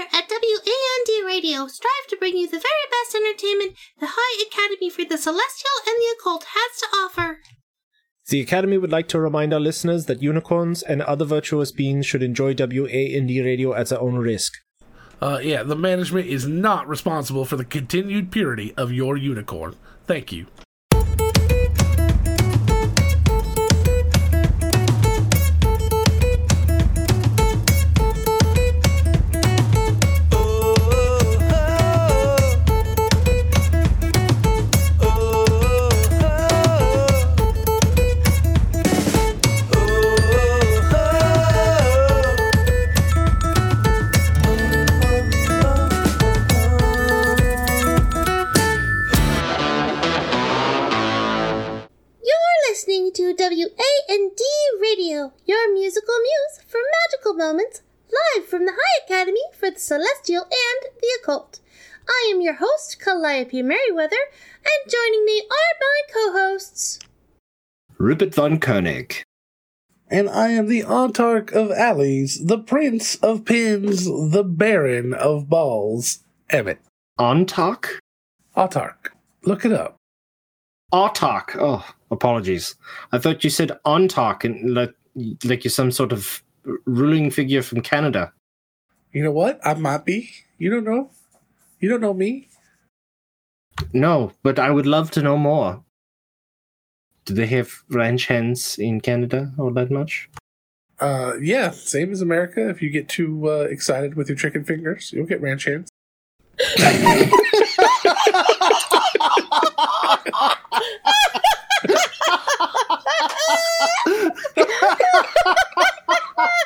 here at WAND Radio strive to bring you the very best entertainment the High Academy for the Celestial and the Occult has to offer. The Academy would like to remind our listeners that unicorns and other virtuous beings should enjoy WAND Radio at their own risk. Uh, yeah, the management is not responsible for the continued purity of your unicorn. Thank you. Listening to WAND Radio, your musical muse for magical moments, live from the High Academy for the Celestial and the Occult. I am your host, Calliope Merriweather, and joining me are my co-hosts. Rupert von Koenig. And I am the autarch of alleys, the prince of pins, the baron of balls. Emmett. Ontalk? Autarch. Look it up. Autarch. Oh, apologies. I thought you said Ontalk and like like you're some sort of ruling figure from Canada. You know what? I might be. You don't know. You don't know me. No, but I would love to know more. Do they have ranch hens in Canada all that much? Uh, yeah, same as America. If you get too uh, excited with your chicken fingers, you'll get ranch hands.